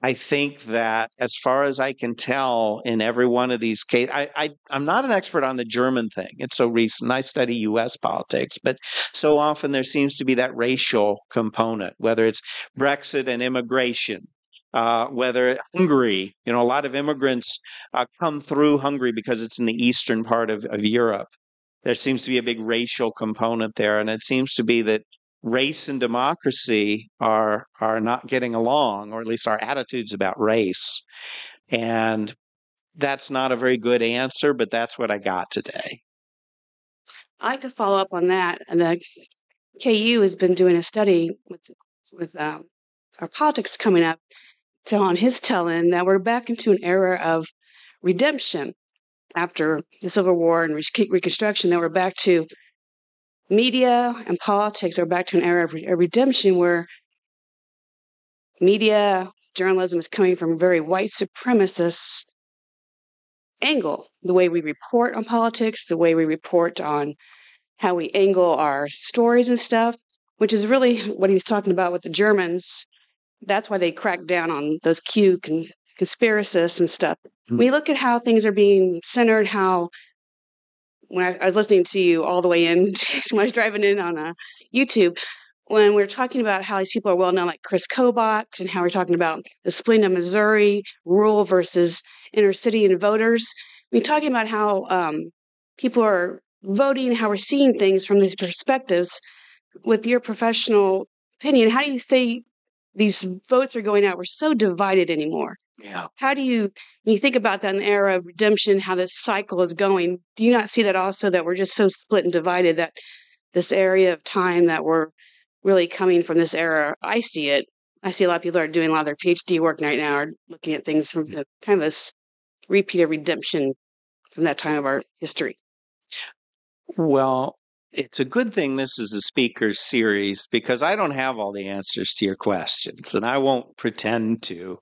I think that, as far as I can tell, in every one of these cases, I, I, am not an expert on the German thing. It's so recent. I study U.S. politics, but so often there seems to be that racial component, whether it's Brexit and immigration, uh, whether Hungary, you know, a lot of immigrants uh, come through Hungary because it's in the eastern part of, of Europe. There seems to be a big racial component there, and it seems to be that race and democracy are are not getting along, or at least our attitudes about race. And that's not a very good answer, but that's what I got today. I'd like to follow up on that. And the KU has been doing a study with with um, our politics coming up. To on his telling that we're back into an era of redemption after the Civil War and Reconstruction. That we're back to media and politics are back to an era of, re- of redemption where media journalism is coming from a very white supremacist angle. The way we report on politics, the way we report on how we angle our stories and stuff, which is really what he was talking about with the Germans. That's why they cracked down on those Q con- conspiracists and stuff. Mm-hmm. You look at how things are being centered, how when I, I, was listening to you all the way in when I was driving in on uh, YouTube, when we are talking about how these people are well known, like Chris Kobach, and how we're talking about the splitting of Missouri, rural versus inner city and voters. I mean, talking about how um, people are voting, how we're seeing things from these perspectives. With your professional opinion, how do you say these votes are going out? We're so divided anymore. Yeah. How do you, when you think about that in the era of redemption, how this cycle is going, do you not see that also that we're just so split and divided that this area of time that we're really coming from this era? I see it. I see a lot of people are doing a lot of their PhD work right now, are looking at things from the kind of this repeat of redemption from that time of our history. Well, it's a good thing this is a speakers series because I don't have all the answers to your questions and I won't pretend to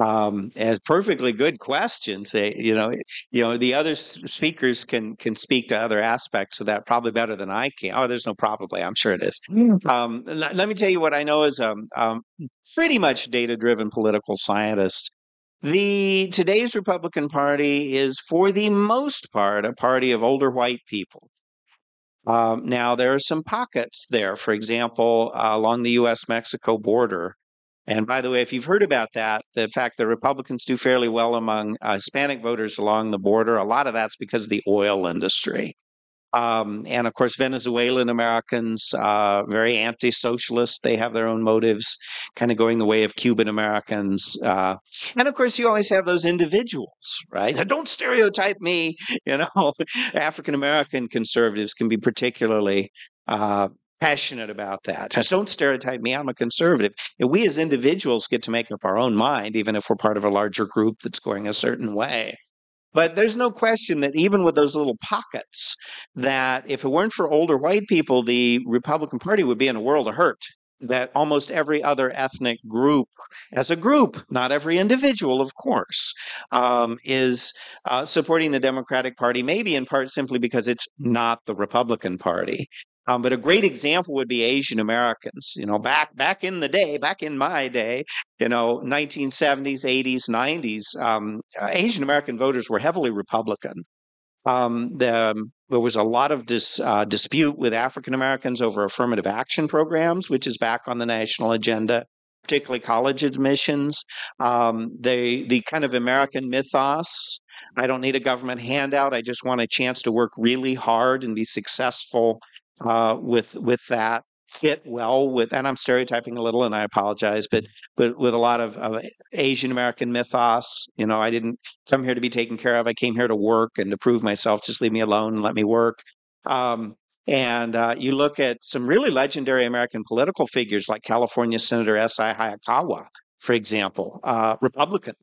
um, as perfectly good questions. They, you know, you know, the other speakers can can speak to other aspects of that probably better than I can. Oh, there's no probably. I'm sure it is. Mm. Um, let, let, me tell you what I know as a um, um, pretty much data driven political scientist. The today's Republican Party is, for the most part, a party of older white people. Um, now, there are some pockets there. For example, uh, along the U.S. Mexico border, and by the way, if you've heard about that, the fact that Republicans do fairly well among uh, Hispanic voters along the border, a lot of that's because of the oil industry. Um, and of course, Venezuelan Americans, uh, very anti socialist. They have their own motives, kind of going the way of Cuban Americans. Uh, and of course, you always have those individuals, right? Don't stereotype me. You know, African American conservatives can be particularly uh, passionate about that. Don't stereotype me. I'm a conservative. And we as individuals get to make up our own mind, even if we're part of a larger group that's going a certain way. But there's no question that even with those little pockets, that if it weren't for older white people, the Republican Party would be in a world of hurt. That almost every other ethnic group, as a group, not every individual, of course, um, is uh, supporting the Democratic Party, maybe in part simply because it's not the Republican Party. Um, but a great example would be Asian Americans. You know, back back in the day, back in my day, you know, 1970s, 80s, 90s, um, uh, Asian American voters were heavily Republican. Um, the, there was a lot of dis, uh, dispute with African Americans over affirmative action programs, which is back on the national agenda, particularly college admissions. Um, they, the kind of American mythos I don't need a government handout. I just want a chance to work really hard and be successful uh, with with that fit well with and i'm stereotyping a little and i apologize but but with a lot of, of asian american mythos you know i didn't come here to be taken care of i came here to work and to prove myself just leave me alone and let me work um, and uh, you look at some really legendary american political figures like california senator S.I. hayakawa for example uh, republican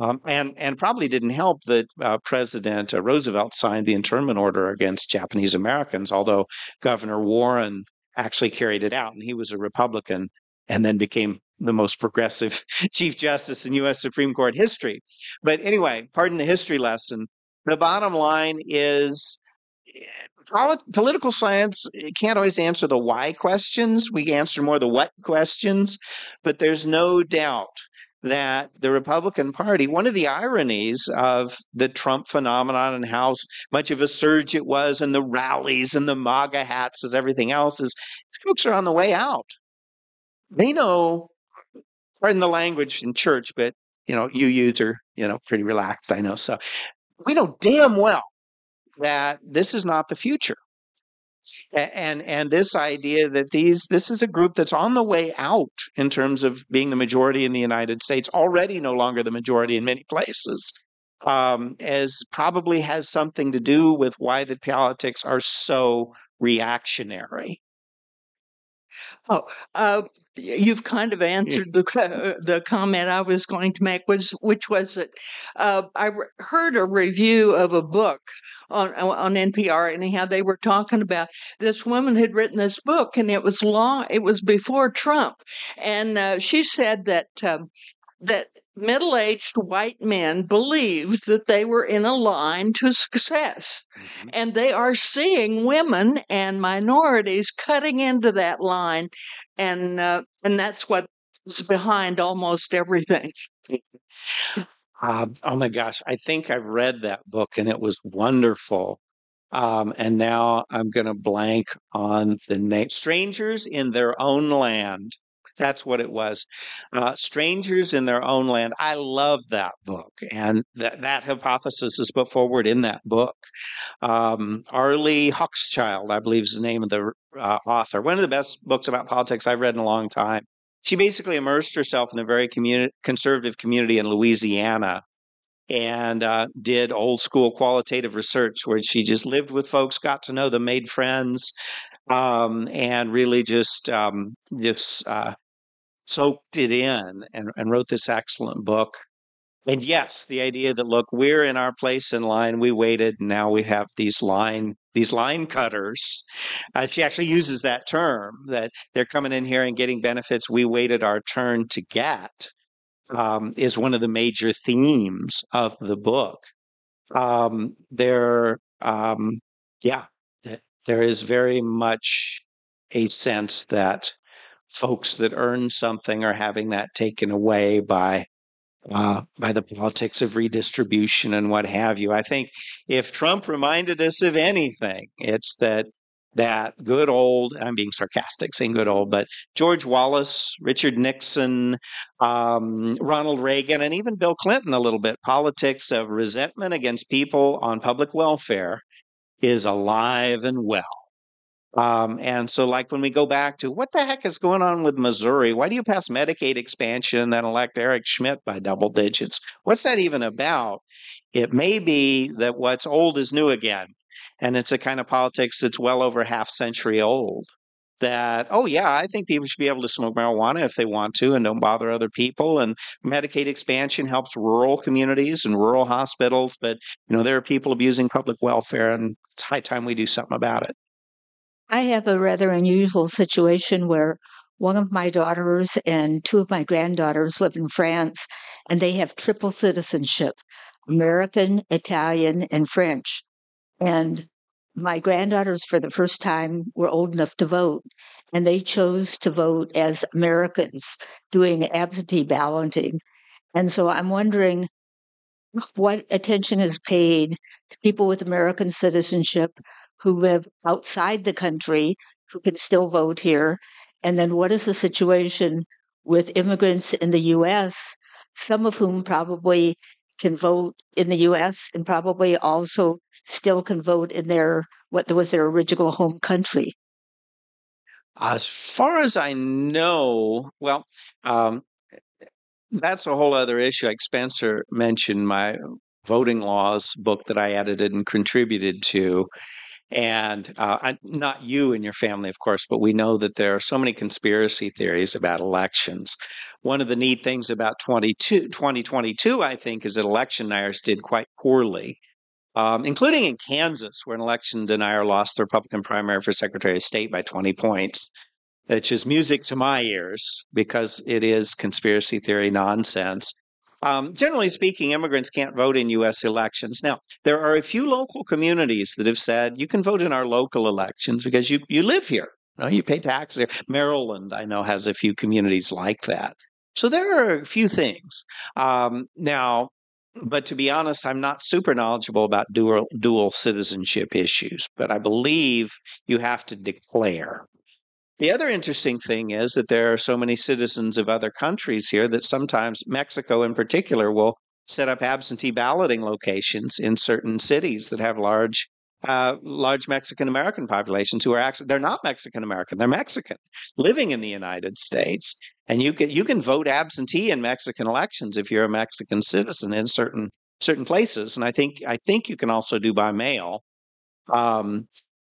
um, and and probably didn't help that uh, President uh, Roosevelt signed the internment order against Japanese Americans, although Governor Warren actually carried it out, and he was a Republican, and then became the most progressive Chief Justice in U.S. Supreme Court history. But anyway, pardon the history lesson. The bottom line is political science can't always answer the why questions. We answer more the what questions, but there's no doubt that the Republican Party, one of the ironies of the Trump phenomenon and how much of a surge it was, and the rallies and the MAGA hats as everything else, is these folks are on the way out. They know, pardon the language in church, but you know, you use are you know pretty relaxed, I know. So we know damn well that this is not the future and and this idea that these this is a group that's on the way out in terms of being the majority in the United States already no longer the majority in many places um, as probably has something to do with why the politics are so reactionary. Oh, uh, you've kind of answered the the comment I was going to make, which which was that uh, I re- heard a review of a book on on NPR, anyhow. They were talking about this woman had written this book, and it was long. It was before Trump, and uh, she said that um, that middle aged white men believed that they were in a line to success. Mm-hmm. And they are seeing women and minorities cutting into that line. And, uh, and that's what's behind almost everything. Uh, oh my gosh, I think I've read that book and it was wonderful. Um, and now I'm going to blank on the name. Strangers in Their Own Land. That's what it was. Uh, Strangers in Their Own Land. I love that book. And that, that hypothesis is put forward in that book. Um, Arlie Hochschild, I believe is the name of the uh, author. One of the best books about politics I've read in a long time. She basically immersed herself in a very communi- conservative community in Louisiana and uh, did old school qualitative research where she just lived with folks, got to know them, made friends, um, and really just um, just uh, soaked it in and, and wrote this excellent book. And yes, the idea that look, we're in our place in line. We waited. Now we have these line these line cutters. Uh, she actually uses that term that they're coming in here and getting benefits we waited our turn to get. Um, is one of the major themes of the book. Um, there, um, yeah, there is very much a sense that folks that earn something are having that taken away by uh, by the politics of redistribution and what have you. I think if Trump reminded us of anything, it's that that good old i'm being sarcastic saying good old but george wallace richard nixon um, ronald reagan and even bill clinton a little bit politics of resentment against people on public welfare is alive and well. Um, and so, like when we go back to what the heck is going on with Missouri? Why do you pass Medicaid expansion then elect Eric Schmitt by double digits? What's that even about? It may be that what's old is new again, and it's a kind of politics that's well over half century old. that, oh, yeah, I think people should be able to smoke marijuana if they want to and don't bother other people. And Medicaid expansion helps rural communities and rural hospitals. But, you know, there are people abusing public welfare, and it's high time we do something about it. I have a rather unusual situation where one of my daughters and two of my granddaughters live in France, and they have triple citizenship American, Italian, and French. And my granddaughters, for the first time, were old enough to vote, and they chose to vote as Americans, doing absentee balloting. And so I'm wondering what attention is paid to people with American citizenship who live outside the country who can still vote here? And then what is the situation with immigrants in the US, some of whom probably can vote in the US and probably also still can vote in their what was their original home country? As far as I know, well, um, that's a whole other issue. Like Spencer mentioned, my voting laws book that I edited and contributed to. And uh, I, not you and your family, of course, but we know that there are so many conspiracy theories about elections. One of the neat things about 2022, I think, is that election deniers did quite poorly, um, including in Kansas, where an election denier lost the Republican primary for Secretary of State by 20 points, which is music to my ears because it is conspiracy theory nonsense. Um, generally speaking, immigrants can't vote in U.S. elections. Now, there are a few local communities that have said you can vote in our local elections because you you live here. You, know, you pay taxes here. Maryland, I know, has a few communities like that. So there are a few things. Um, now, but to be honest, I'm not super knowledgeable about dual dual citizenship issues. But I believe you have to declare. The other interesting thing is that there are so many citizens of other countries here that sometimes Mexico, in particular, will set up absentee balloting locations in certain cities that have large uh, large Mexican American populations who are actually they're not Mexican American, they're Mexican living in the United States, and you can you can vote absentee in Mexican elections if you're a Mexican citizen in certain certain places, and I think I think you can also do by mail. Um,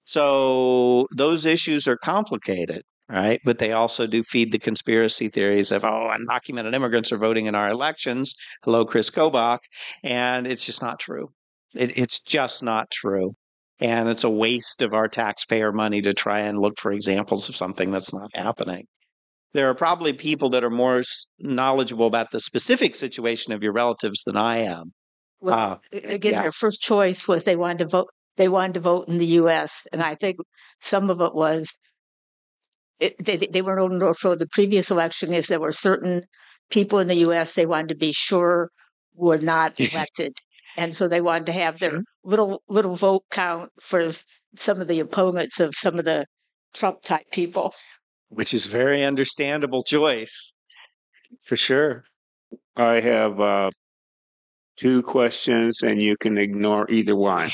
so those issues are complicated, right? But they also do feed the conspiracy theories of, oh, undocumented immigrants are voting in our elections. Hello, Chris Kobach. And it's just not true. It, it's just not true. And it's a waste of our taxpayer money to try and look for examples of something that's not happening. There are probably people that are more knowledgeable about the specific situation of your relatives than I am. Well, uh, again, yeah. their first choice was they wanted to vote they wanted to vote in the U.S. And I think some of it was it, they, they weren't old enough for the previous election is there were certain people in the U.S. they wanted to be sure were not elected. and so they wanted to have their little little vote count for some of the opponents of some of the Trump type people. Which is very understandable choice, for sure. I have uh, two questions, and you can ignore either one.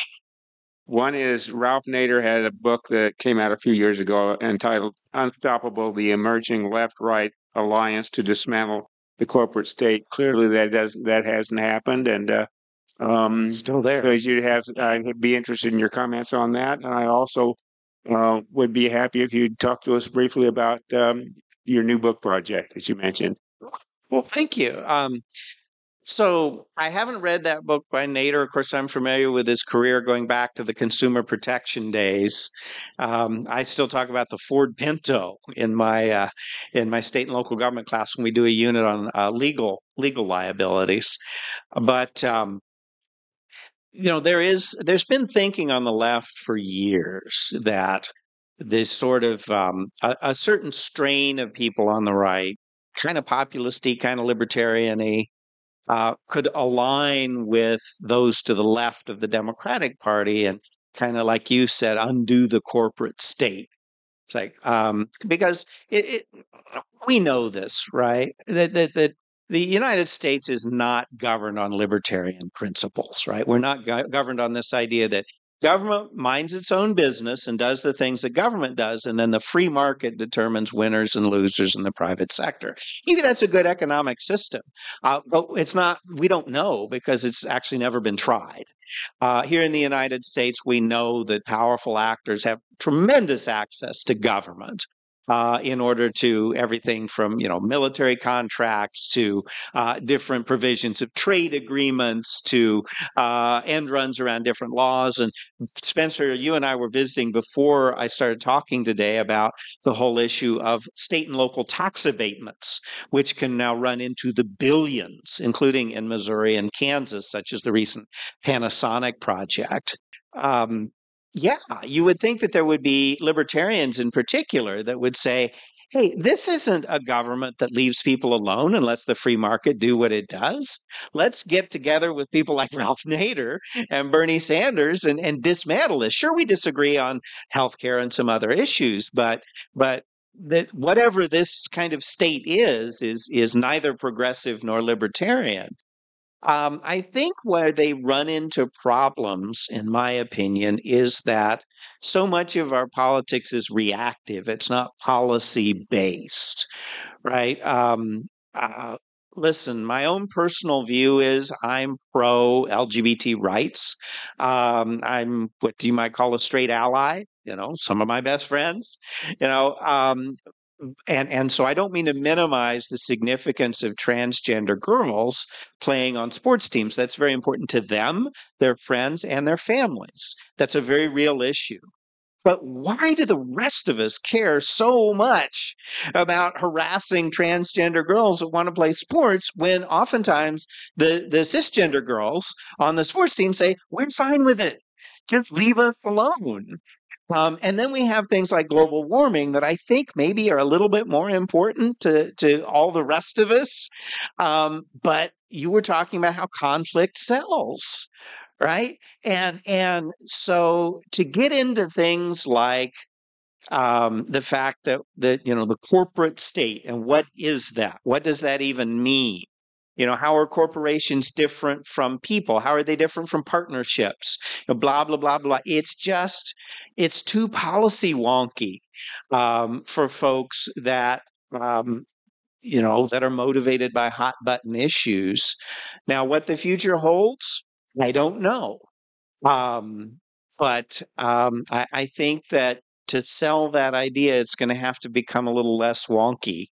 One is Ralph Nader had a book that came out a few years ago entitled Unstoppable The Emerging Left Right Alliance to Dismantle the Corporate State. Clearly, that does that hasn't happened. And uh, um, still there. So you have, I'd be interested in your comments on that. And I also uh, would be happy if you'd talk to us briefly about um, your new book project that you mentioned. Well, thank you. Um, so I haven't read that book by Nader. Of course, I'm familiar with his career going back to the consumer protection days. Um, I still talk about the Ford Pinto in my uh, in my state and local government class when we do a unit on uh, legal legal liabilities. But um, you know, there is there's been thinking on the left for years that this sort of um, a, a certain strain of people on the right, kind of populisty, kind of libertarian-y, uh, could align with those to the left of the Democratic Party and kind of like you said, undo the corporate state. It's like um, because it, it, we know this, right? That, that that the United States is not governed on libertarian principles, right? We're not go- governed on this idea that government minds its own business and does the things that government does, and then the free market determines winners and losers in the private sector. Maybe that's a good economic system, uh, but it's not. We don't know because it's actually never been tried. Uh, here in the United States, we know that powerful actors have tremendous access to government. Uh, in order to everything from you know military contracts to uh, different provisions of trade agreements to uh, end runs around different laws. And Spencer, you and I were visiting before I started talking today about the whole issue of state and local tax abatements, which can now run into the billions, including in Missouri and Kansas, such as the recent Panasonic project. Um, yeah, you would think that there would be libertarians in particular that would say, hey, this isn't a government that leaves people alone and lets the free market do what it does. Let's get together with people like Ralph Nader and Bernie Sanders and, and dismantle this. Sure, we disagree on healthcare and some other issues, but but that whatever this kind of state is is is neither progressive nor libertarian. Um, I think where they run into problems, in my opinion, is that so much of our politics is reactive. It's not policy based, right? Um, uh, listen, my own personal view is I'm pro LGBT rights. Um, I'm what you might call a straight ally. You know, some of my best friends. You know, um, and and so I don't mean to minimize the significance of transgender girls playing on sports teams. That's very important to them, their friends, and their families. That's a very real issue. But why do the rest of us care so much about harassing transgender girls that want to play sports when oftentimes the, the cisgender girls on the sports team say, We're fine with it. Just leave us alone. Um, and then we have things like global warming that I think maybe are a little bit more important to, to all the rest of us. Um, but you were talking about how conflict sells, right? And and so to get into things like um, the fact that that you know the corporate state and what is that? What does that even mean? You know, how are corporations different from people? How are they different from partnerships? You know, blah blah blah blah. It's just it's too policy wonky um, for folks that um, you know that are motivated by hot button issues. Now, what the future holds, I don't know. Um, but um, I, I think that to sell that idea, it's going to have to become a little less wonky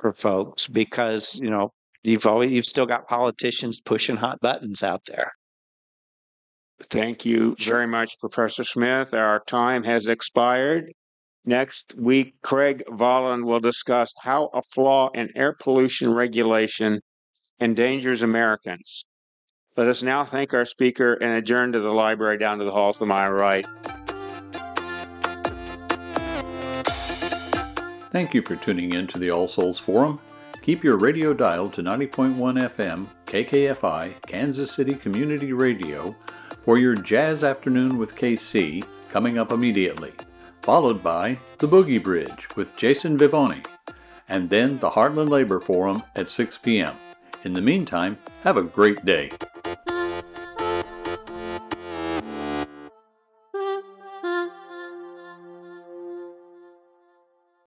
for folks because you know you've always you've still got politicians pushing hot buttons out there. Thank you very much, Professor Smith. Our time has expired. Next week, Craig Vollen will discuss how a flaw in air pollution regulation endangers Americans. Let us now thank our speaker and adjourn to the library down to the hall to my right. Thank you for tuning in to the All Souls Forum. Keep your radio dialed to 90.1 FM, KKFI, Kansas City Community Radio, for your Jazz Afternoon with KC coming up immediately, followed by The Boogie Bridge with Jason Vivoni, and then the Heartland Labor Forum at 6 p.m. In the meantime, have a great day.